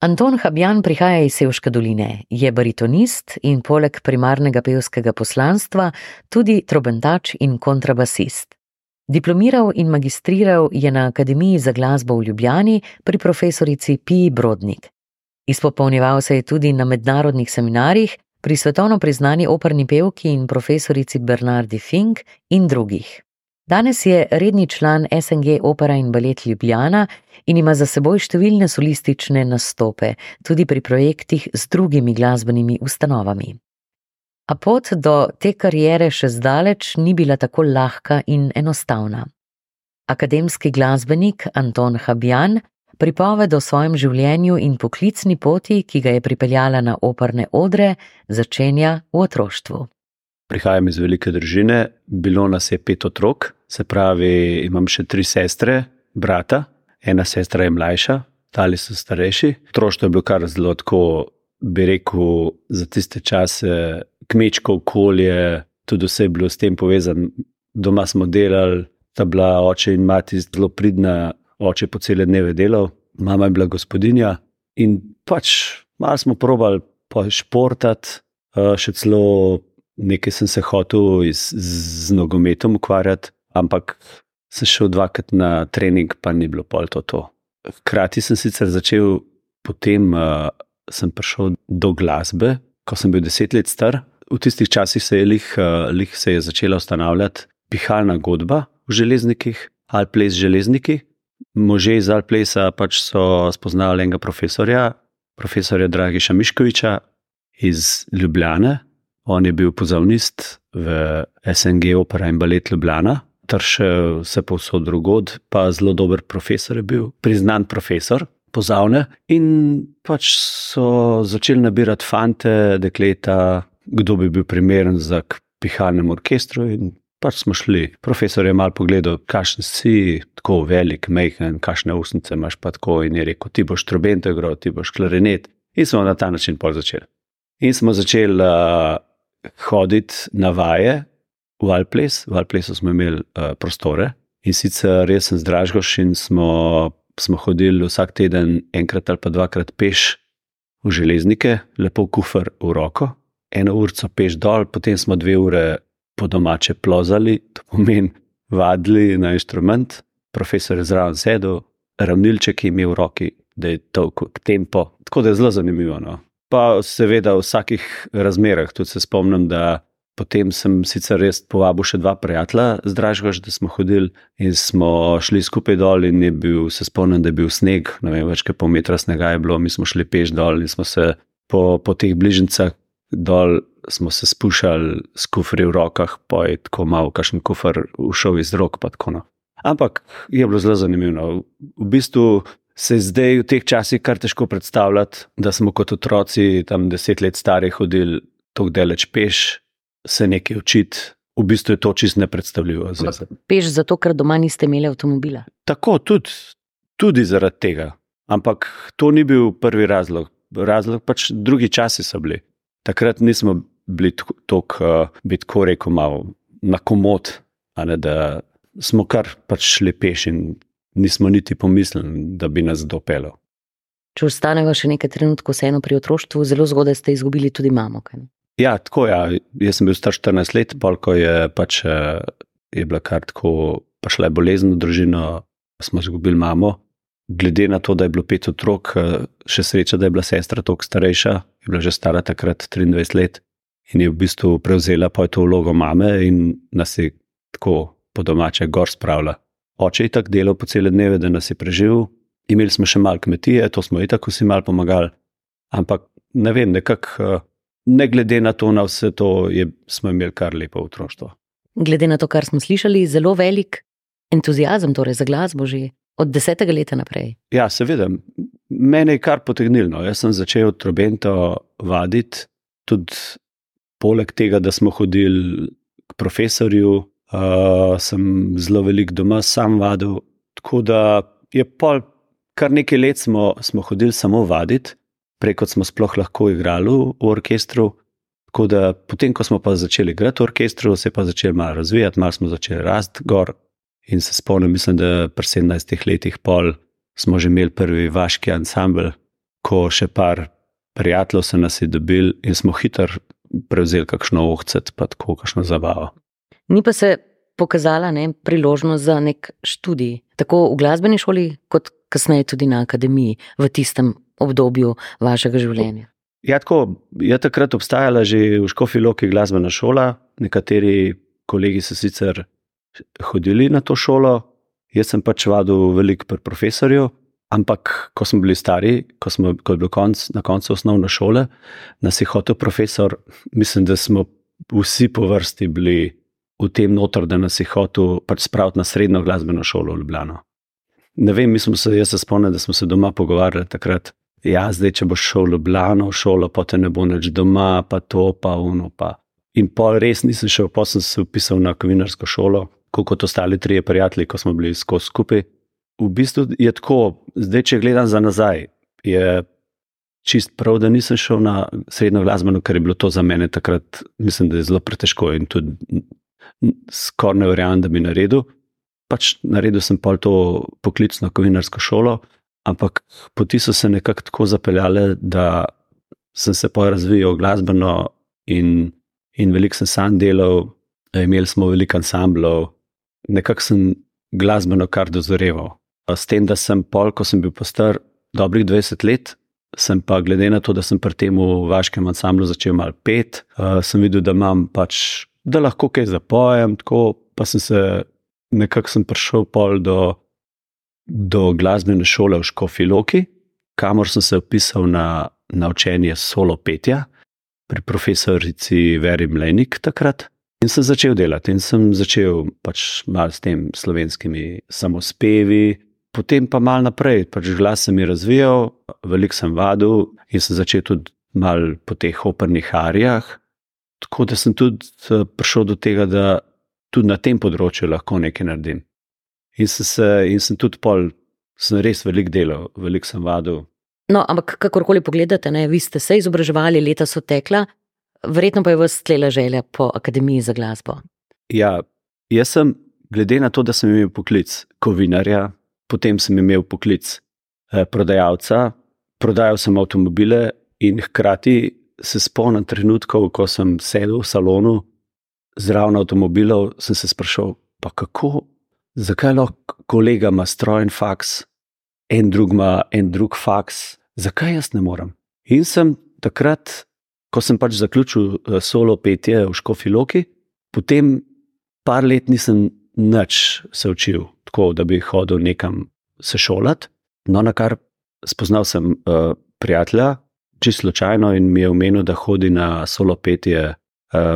Anton Habjan prihaja iz Sevške doline, je baritonist in poleg primarnega pevskega poslanstva tudi trobentač in kontrabasist. Diplomiral in magistriral je na Akademiji za glasbo v Ljubljani pri profesorici Piji Brodnik. Izpopolnjeval se je tudi na mednarodnih seminarjih pri svetovno priznani operni pevki in profesorici Bernardi Fink in drugih. Danes je redni član SNG Opera in Ballet Ljubljana in ima za seboj številne solistične nastope, tudi pri projektih z drugimi glasbenimi ustanovami. A pot do te karijere še zdaleč ni bila tako lahka in enostavna. Akademski glasbenik Anton Habjan pripoved o svojem življenju in poklicni poti, ki ga je pripeljala na operne odre, začenja v otroštvu. Prihajam iz velike družine, bilo nas je pet otrok, se pravi, imam še tri sestre, brata, ena sestra je mlajša, ostali so starejši. Otroštvo je bilo kar zelo tako, bi rekel, za tiste čase, kmečko okolje, tudi vse je bilo s tem povezano. Doma smo delali, ta bila oče in mati zelo pridna, oče po cele dneve delal, mama je bila gospodinja in pač malo smo probali športati, eh, še celo nekaj sem se hotel z, z nogometom ukvarjati, ampak sem šel dvakrat na trening, pa ni bilo pol to. to. Hkrati sem sicer začel, potem uh, sem prišel do glasbe, ko sem bil deset let star. V tistih časih se je lih, uh, lih se je začela ustanavljati pihalna godba v železnikih, Alples železniki. Može iz Alplesa pač so spoznali enega profesorja, profesorja Dragiša Miškoviča iz Ljubljane, On je bil pozavnist v SNG Opera in Ballet Ljubljana, ter še vse povsod drugod, pa zelo dober profesor je bil, priznan profesor pozavne. In pač so začeli nabirati fante, dekleta, kdo bi bil primeren za pihalnem orkestru. In pač smo šli. Profesor je mal pogledal, kakšen si, tako velik, mehen, kakšne usnice imaš pa tako. In je rekel, ti boš trobento igral, ti boš klarinet. In smo na ta način pol začeli. In smo začeli. Uh, hoditi na vaje v Alples. V Alplesu smo imeli uh, prostore in sicer res sem zdražgoš in smo, smo hodili vsak teden enkrat ali pa dvakrat peš v železnike, lepo kufr v roko, eno urco peš dol, potem smo dve ure po domače plozali, to pomeni vadili na inštrument, profesor je zraven sedel, ravnilček je imel v roki, da je to tempo. Tako da je zelo zanimivo. No? Pa seveda v vsakih razmerah. Tudi se spomnim, da potem sem sicer res povabil še dva prijatelja, zdražgaš, da smo hodili in smo šli skupaj dol. In bil, se spomnim, da je bil sneg, ne vem, več kot pol metra snega je bilo, mi smo šli peš dol in smo se po, po teh bližnjicah dol. Smo se spuščali s kufri v rokah, pa je tako malo, kakšen kufr ušel iz rok. No. Ampak je bilo zelo zanimivo. V bistvu se zdaj v teh časih kar težko predstavljati, da smo kot otroci, tam deset let stari, hodili tako daleč peš, se nekaj učiti. V bistvu je to čist nepredstavljivo. Peš zato, ker doma niste imeli avtomobila. Tako, tudi, tudi zaradi tega. Ampak to ni bil prvi razlog. Razlog pač drugi časi so bili. Takrat nismo bili tako, uh, bi tako rekel, malo na komod, ne, da smo kar pač šli peš in nismo niti pomislili, da bi nas dopelo. Če ostanemo še nekaj trenutkov, vseeno pri otroštvu, zelo zgodaj ste izgubili tudi mamo. Kaj? Ja, tako je. Ja. Jaz sem bil star 14 let, polko je, pač, eh, je bila kar tako, pa šla je bolezen v družino, smo izgubili mamo. Glede na to, da je bilo pet otrok, eh, še sreča, da je bila sestra toliko starejša, je bila že stara takrat 23 let in je v bistvu prevzela pa to vlogo mame in nas je tako po domače gor spravila. Oče je tako delal po cele dneve, da nas je preživel. Imeli smo še malo kmetije, to smo i tako si malo pomagali. Ampak ne vem, nekako, eh, ne glede na to, na vse to, je, smo imeli kar lepo otroštvo. Glede na to, kar smo slišali, zelo velik entuzijazem torej za glasbo že od desetega leta naprej. Ja, seveda, mene je kar potegnilo. No. Jaz sem začel trobento vaditi, tudi poleg tega, da smo hodili k profesorju, uh, sem zelo velik doma, sam vadil. Tako da je pol, kar nekaj let smo, smo hodili samo vaditi, preko smo sploh lahko igrali v orkestru. Tako da potem, ko smo pa začeli igrati v orkestru, se je pa začel malo razvijati, malo smo začeli rasti gor. In se spomnim, mislim, da pri 17 letih pol smo že imeli prvi vaški ansambl, ko še par prijateljev se nas je dobil in smo hitro prevzeli kakšno ohcet, pa tako kakšno zabavo. Ni pa se pokazala ne, priložnost za nek študij, tako v glasbeni šoli, kot kasneje tudi na akademiji, v tistem obdobju vašega življenja. Ja, tako, je takrat obstajala že v Škofi Loki glasbena šola, nekateri kolegi so sicer hodili na to šolo, jaz sem pač vadil veliko pri profesorju. Ampak, ko smo bili stari, ko, smo, ko je bil konc, na koncu osnovne šole, nas je hotel profesor, mislim, da smo vsi po vrsti bili v tem notor, da nas je hotel pač spraviti na srednjo glasbeno šolo v Ljubljano. Ne vem, mi smo se, jaz se spomnim, da smo se doma pogovarjali takrat. Ja, zdaj, če boš šel v Ljubljano, v šolo, pa te ne bo več doma, pa to, pa uno. Pa. In pol res nisem šel, pa sem se upisal na kovinarsko šolo, kot ostali trije prijatelji, ko smo bili skozi skupaj v bistvu je tako, zdaj, če gledam za nazaj, je čist prav, da nisem šel na srednjo glasbeno, ker je bilo to za mene takrat, mislim, da je zelo pretežko in tudi skoraj ne verjamem, da bi naredil. Pač naredil sem pol to poklicno kovinarsko šolo, ampak poti so se nekako tako zapeljale, da sem se pa razvijal glasbeno in, in veliko sem sam delal, imeli smo veliko ansamblov, nekako sem glasbeno kar dozoreval. S tem, da sem pol, ko sem bil postar, dobrih 20 let, sem pa glede na to, da sem pri tem vaškem ansamblu začel malo pet, sem videl, da imam pač, da lahko kaj zapojem, tako pa sem se nekako sem prišel pol do, do glasbene šole v Škofi Loki, kamor sem se upisal na, na učenje solo petja pri profesorici Veri Mlenik takrat. In sem začel delati, in sem začel pač malo s tem slovenskimi samospevi, potem pa malo naprej, pač glas sem jih razvijal, veliko sem vadil in sem začel tudi malo po teh opernih arijah. Tako da sem tudi eh, prišel do tega, da tudi na tem področju lahko nekaj naredim. In sem, se, in sem tudi pol, sem res veliko delal, veliko sem vadil. No, ampak kakorkoli pogledate, ne, vi ste se izobraževali, leta so tekla, verjetno pa je vas tlela želja po Akademiji za glasbo. Ja, jaz sem, glede na to, da sem imel poklic kovinarja, potem sem imel poklic eh, prodajalca, prodajal sem avtomobile in hkrati se spomnim trenutkov, ko sem sedel v salonu zraven avtomobilov, sem se sprašal, pa kako, zakaj lahko kolega ima strojen faks, en drug ima en drug faks, zakaj jaz ne morem. In sem takrat, ko sem pač zaključil eh, solo petje v Škofi Loki, potem par let nisem nič se učil, tako da bi hodil nekam se šolati. No, na kar spoznal sem uh, prijatelja, čisto slučajno, in mi je omenil, da hodi na solo petje uh,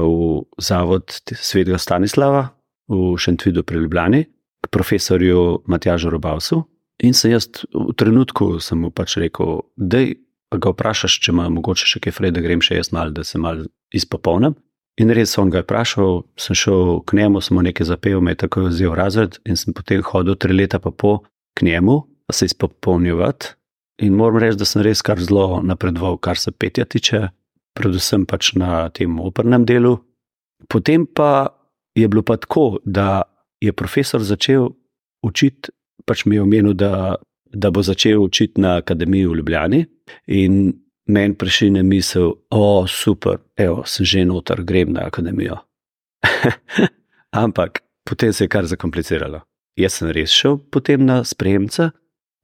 v zavod Svetega Stanislava v Šentvidu pri Ljubljani, k profesorju Matjažu Robavsu. In se jaz v trenutku sem mu pač rekel, da ga vprašaš, če ima mogoče še kaj fred, da grem še jaz mal, da se mal izpopolnim. In res sem ga vprašal, sem šel k njemu, smo nekaj zapel, me je tako vzel razred in sem potem hodil tri leta pa po k njemu, se izpopolnjevati. In moram reči, da sem res kar zelo napredoval, kar se petja tiče, predvsem pač na tem opernem delu. Potem pa je bilo pa tako, da je profesor začel učiti, pač mi je omenil, da, da bo začel učiti na akademiji v Ljubljani. In meni prešine misel, o, super, evo, sem že noter, grem na akademijo. Ampak potem se je kar zakompliciralo. Jaz sem res šel potem na sprememce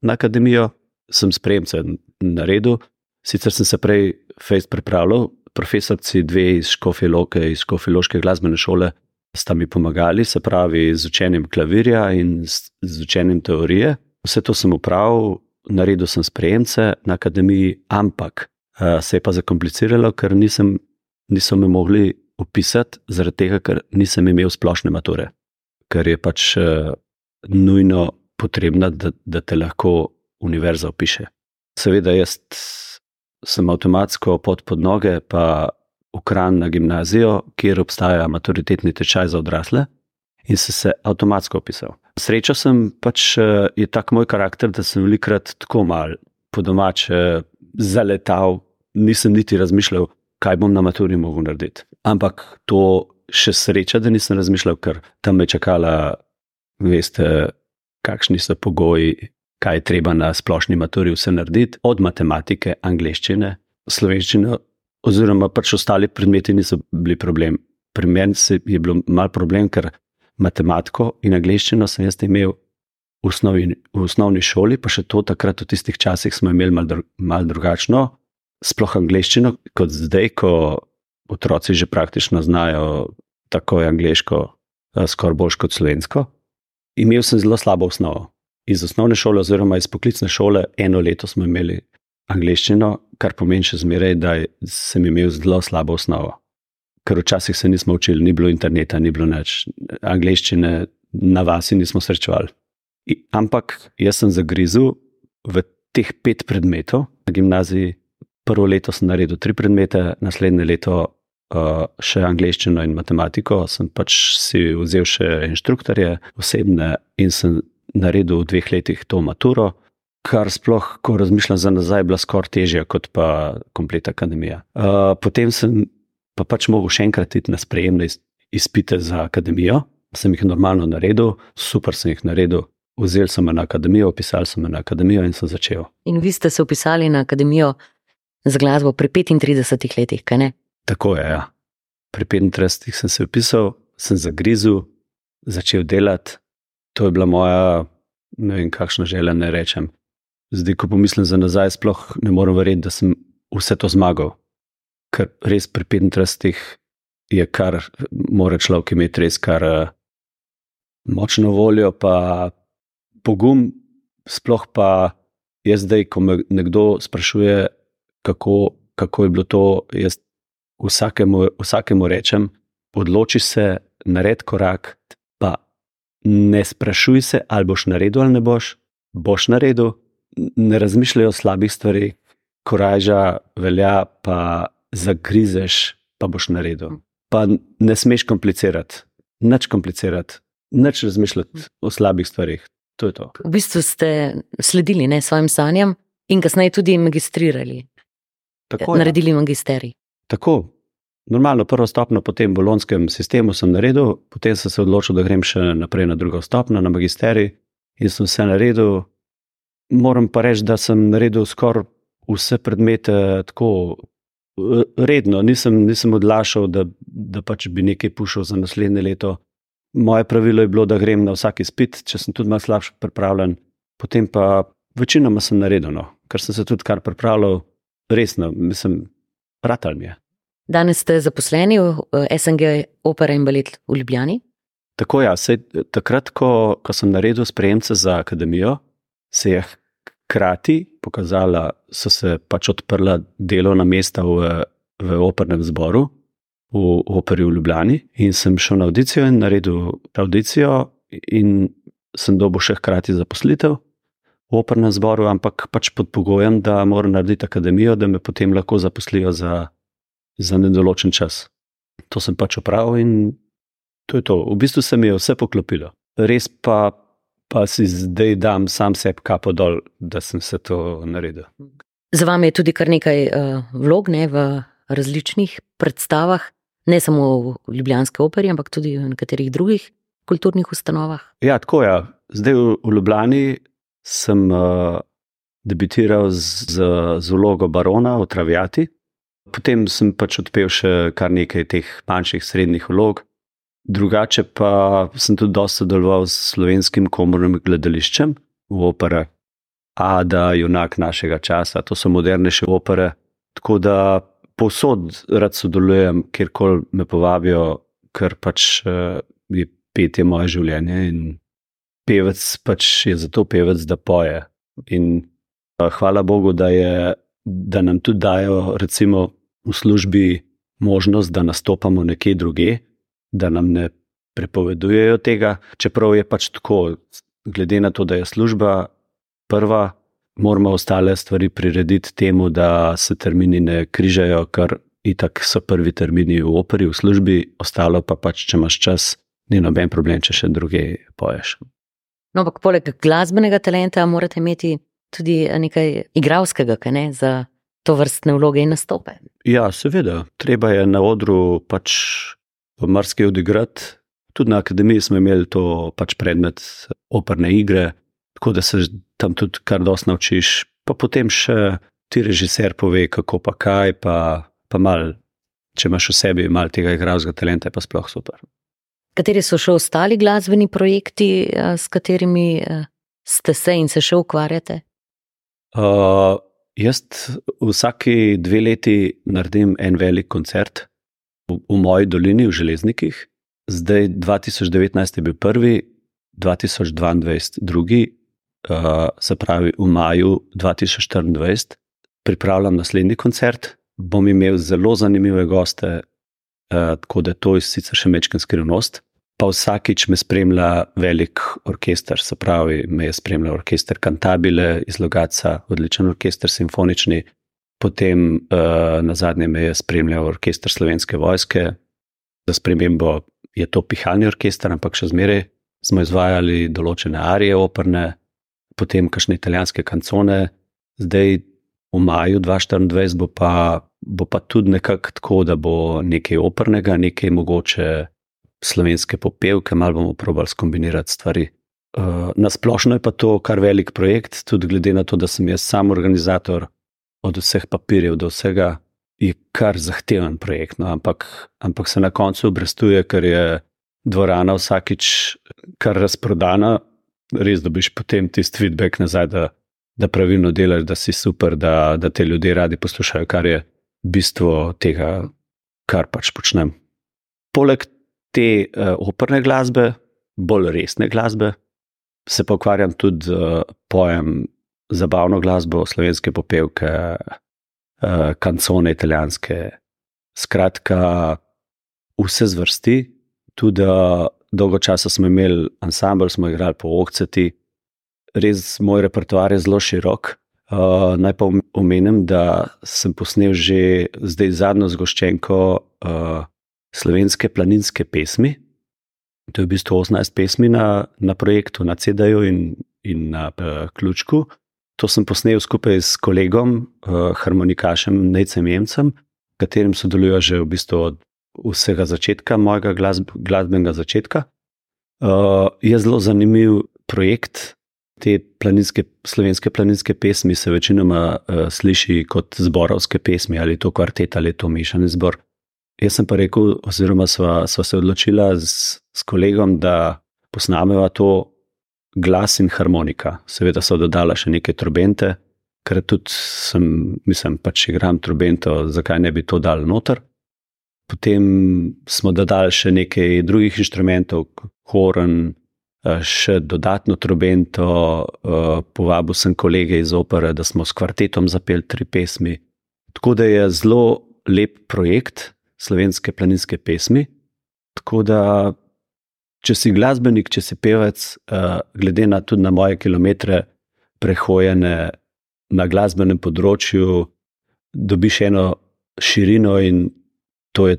na akademijo, sem sprememce naredil, sicer sem se prej fejst pripravljal, profesorci dve iz Škofiloke, iz Škofiloške glasbene šole sta mi pomagali, se pravi z učenjem klavirja in z učenjem teorije. Vse to sem upravil, naredil sem sprememce na akademiji, ampak Eh, se je pa zakompliciralo, ker nisem, niso me mogli upisati, zaradi tega, ker nisem imel splošne mature, ker je pač uh, nujno potrebna, da, da te lahko univerza upiše. Seveda, jaz sem avtomatsko pod podnoge, pa ukran na gimnazijo, kjer obstaja maturitetni tečaj za odrasle, in sem se avtomatsko upisal. Sreča sem pač, uh, je tak moj karakter, da sem velikrat tako mal po domače zaletal nisem niti razmišljal, kaj bom na maturi mogel narediti. Ampak to še sreča, da nisem razmišljal, ker tam me čakala, veste, kakšni so pogoji kaj je treba na splošni maturi vse narediti, od matematike, angleščine, slovenščine, oziroma pač ostali predmeti niso bili problem. Pri meni je bilo mal problem, ker matematiko in angleščino sem jaz imel v osnovi, v osnovni šoli, pa še to takrat v tistih časih smo imeli mal, dru, mal drugačno, sploh angleščino, kot zdaj, ko otroci že praktično znajo tako angliško, skoraj boljš kot slovensko. Imel sem zelo slabo osnovo. Iz osnovne šole, oziroma iz poklicne šole, eno leto smo imeli angliščino, kar pomeni še zmeraj, da sem imel zelo slabo osnovo. Ker včasih se nismo učili, ni bilo interneta, ni bilo nič, angliščine na vasi nismo srečevali. Ampak jaz sem zagrizel v teh pet predmetov na gimnaziji. Prvo leto sem naredil tri predmete, naslednje leto uh, še angliščino in matematiko. Sem pač si vzel še inštruktorje, osebne in sem naredil v dveh letih to maturo, kar sploh, ko razmišljam za nazaj, bila skoraj težja kot pa kompletna akademija. Uh, potem sem pa pač mogel še enkrat iti na sprejemne izpite za akademijo, sem jih normalno naredil, super sem jih naredil. Vzel sem na akademijo, opisal sem na akademijo in sem začel. In vi ste se upisali na akademijo za glasbo pri 35 letih, kaj ne? Tako je. Ja. Pri 35 sem se upisal, sem zagrizel, začel delati, to je bila moja, ne vem, kakšna želja, ne rečem. Zdaj, ko pomislim za nazaj, sploh ne morem verjeti, da sem vse to zmagal. Ker res pri 35 je kar, mora človek imeti res kar uh, močno voljo, pa pogum, sploh pa jaz zdaj, ko me nekdo sprašuje, kako, kako je bilo to, jaz vsakemu, vsakemu rečem, odloči se, naredi korak, ne sprašuj se, ali boš naredil ali ne boš, boš naredil, ne razmišljaj o slabih stvarih, korajža velja, pa zagrizeš, pa boš naredil. Pa ne smeš komplicirati, nič komplicirati, nič razmišljati o slabih stvarih. To to. V bistvu ste sledili ne, svojim sanjam in kasneje tudi magistrirali. Tako, naredili magisterij. Tako, Normalno, prvo stopno po tem bolonskem sistemu sem naredil, potem sem se odločil, da grem še naprej na drugo stopno, na magisterij in sem vse naredil. Moram pa reči, da sem naredil skoraj vse predmete tako redno, nisem, nisem odlašal, da, da pač bi nekaj pušil za naslednje leto. Moje pravilo je bilo, da grem na vsak izpit, če sem tudi malo slabše pripravljen, potem pa večinoma sem naredil, no, ker sem se tudi kar pripravljal resno, mislim, ratal mi je. Danes ste zaposleni v eh, SNG Opera in Ballet v Ljubljani? Tako. Ja, takrat, ko, ko sem naredil sprejemce za akademijo, se je hkrati pokazala, so se pač odprla delovna mesta v, v opernem zboru, v operi v Ljubljani. In sem šel na audicijo in naredil audicijo, in sem dobil še hkrati zaposlitev. V opernem zboru, ampak pač pod pogojem, da moram narediti akademijo, da me potem lahko zaposlijo za za nedoločen čas. To sem pač opravil in to je to. V bistvu se mi je vse poklopilo. Res pa, pa si zdaj dam sam sebi kapo dol, da sem se to naredil. Za vami je tudi kar nekaj uh, vlog ne, v različnih predstavah, ne samo v Ljubljanski operi, ampak tudi v nekaterih drugih kulturnih ustanovah. Ja, tako je. Ja. Zdaj v, v Ljubljani sem uh, debitiral z, z, z vlogo barona v Travijati. Potem sem pač odpel še kar nekaj teh manjših, srednjih vlog. Drugače pa sem tudi dosta sodeloval s slovenskim komornim gledališčem v opere Ada, junak našega časa, to so modernejše opere. Tako da povsod rad sodelujem, kjerkoli me povabijo, ker pač je petje moje življenje in pevec pač je zato pevec, da poje. In hvala Bogu, da je da nam tudi dajo, recimo, v službi možnost, da nastopamo nekje druge, da nam ne prepovedujejo tega, čeprav je pač tako, glede na to, da je služba prva, moramo ostale stvari prirediti temu, da se termini ne križajo, ker itak so prvi termini v operi, v službi, ostalo pa pač, če imaš čas, ni noben problem, če še druge poješ. No, ampak poleg glasbenega talenta morate imeti tudi nekaj igralskega, kaj ne, za to vrstne vloge in nastope. Ja, seveda, treba je na odru pač marsikaj odigrati. Tudi na akademiji smo imeli to pač predmet operne igre, tako da se tam tudi kar dosti naučiš. Pa potem še ti režiser pove, kako pa kaj, pa, pa mal, če imaš v sebi malo tega igralskega talenta, je pa sploh super. Kateri so še ostali glasbeni projekti, eh, s katerimi eh, ste se in se še ukvarjate? Uh, jaz vsake dve leti naredim en velik koncert v, v moji dolini, v Železnikih. Zdaj, 2019 je bil prvi, 2022 drugi, uh, se pravi v maju 2024, pripravljam naslednji koncert. Bom imel zelo zanimive goste, uh, tako da to je sicer še mečken skrivnost. Pa vsakič me spremlja velik orkester, se pravi, me je spremljal orkester Cantabile iz Logaca, odličen orkester, simfonični. Potem uh, na zadnje me je spremljal orkester slovenske vojske, za spremembo je to pihalni orkester, ampak še zmeraj smo izvajali določene arije operne, potem kakšne italijanske kancone, zdaj v maju 2024 bo pa, bo pa tudi nekako tako, da bo nekaj opernega, nekaj mogoče slovenske popevke, malo bomo probali skombinirati stvari. Uh, na splošno je pa to kar velik projekt, tudi glede na to, da sem jaz sam organizator od vseh papirjev do vsega, je kar zahteven projekt. No, ampak, ampak se na koncu obrestuje, ker je dvorana vsakič kar razprodana, res dobiš potem tisti feedback nazaj, da, da pravilno delaš, da si super, da, da te ljudje radi poslušajo, kar je bistvo tega, kar pač počnem. Poleg te uh, operne glasbe, bolj resne glasbe, se pa ukvarjam tudi z uh, pojem zabavno glasbo, slovenske popevke, uh, kancone italijanske. Skratka, vse zvrsti, tudi uh, dolgo časa smo imeli ansambl, smo igrali po okceti, res moj repertoar je zelo širok. Uh, naj pa omenim, da sem posnel že zdaj zadnjo zgoščenko uh, slovenske planinske pesmi. To je v bistvu 18 pesmi na, na projektu, na CD-ju in, in na uh, ključku. To sem posnel skupaj s kolegom, uh, harmonikašem Necem Jemcem, katerim sodelujo že v bistvu od vsega začetka, mojega glasb, glasbenega začetka. Uh, je zelo zanimiv projekt. Te planinske, slovenske planinske pesmi se večinoma uh, sliši kot zborovske pesmi, ali to kvartet ali to mešani zbor. Jaz sem pa rekel, oziroma sva, sva se odločila s, s kolegom, da posnameva to glas in harmonika. Seveda so dodala še neke trobente, ker tudi sem, mislim, pač igram trobento, zakaj ne bi to dal noter. Potem smo dodali še nekaj drugih inštrumentov, horen, eh, še dodatno trobento, eh, povabil sem kolege iz opere, da smo s kvartetom zapeli tri pesmi. Tako da je zelo lep projekt slovenske planinske pesmi. Tako da, če si glasbenik, če si pevec, eh, glede na tudi na moje kilometre prehojene na glasbenem področju, dobiš eno širino in to je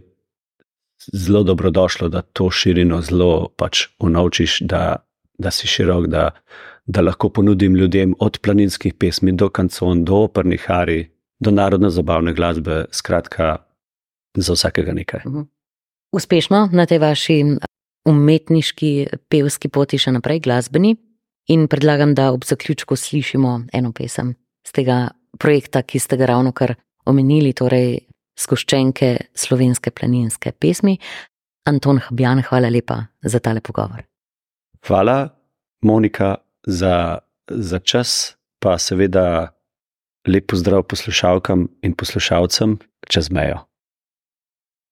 zelo dobrodošlo, da to širino zelo pač unovčiš, da, da si širok, da, da lahko ponudim ljudem od planinskih pesmi do kancon, do opernih ari, do narodno zabavne glasbe, skratka, za vsakega nekaj. Mhm. Uspešno na tej vaši umetniški, pevski poti še naprej, glasbeni, in predlagam, da ob zaključku slišimo eno pesem z tega projekta, ki ste ga ravno kar omenili, torej skoščenke slovenske planinske pesmi. Anton Habjan, hvala lepa za tale pogovor. Hvala, Monika, za, za čas, pa seveda lep pozdrav poslušalkam in poslušalcem čez mejo.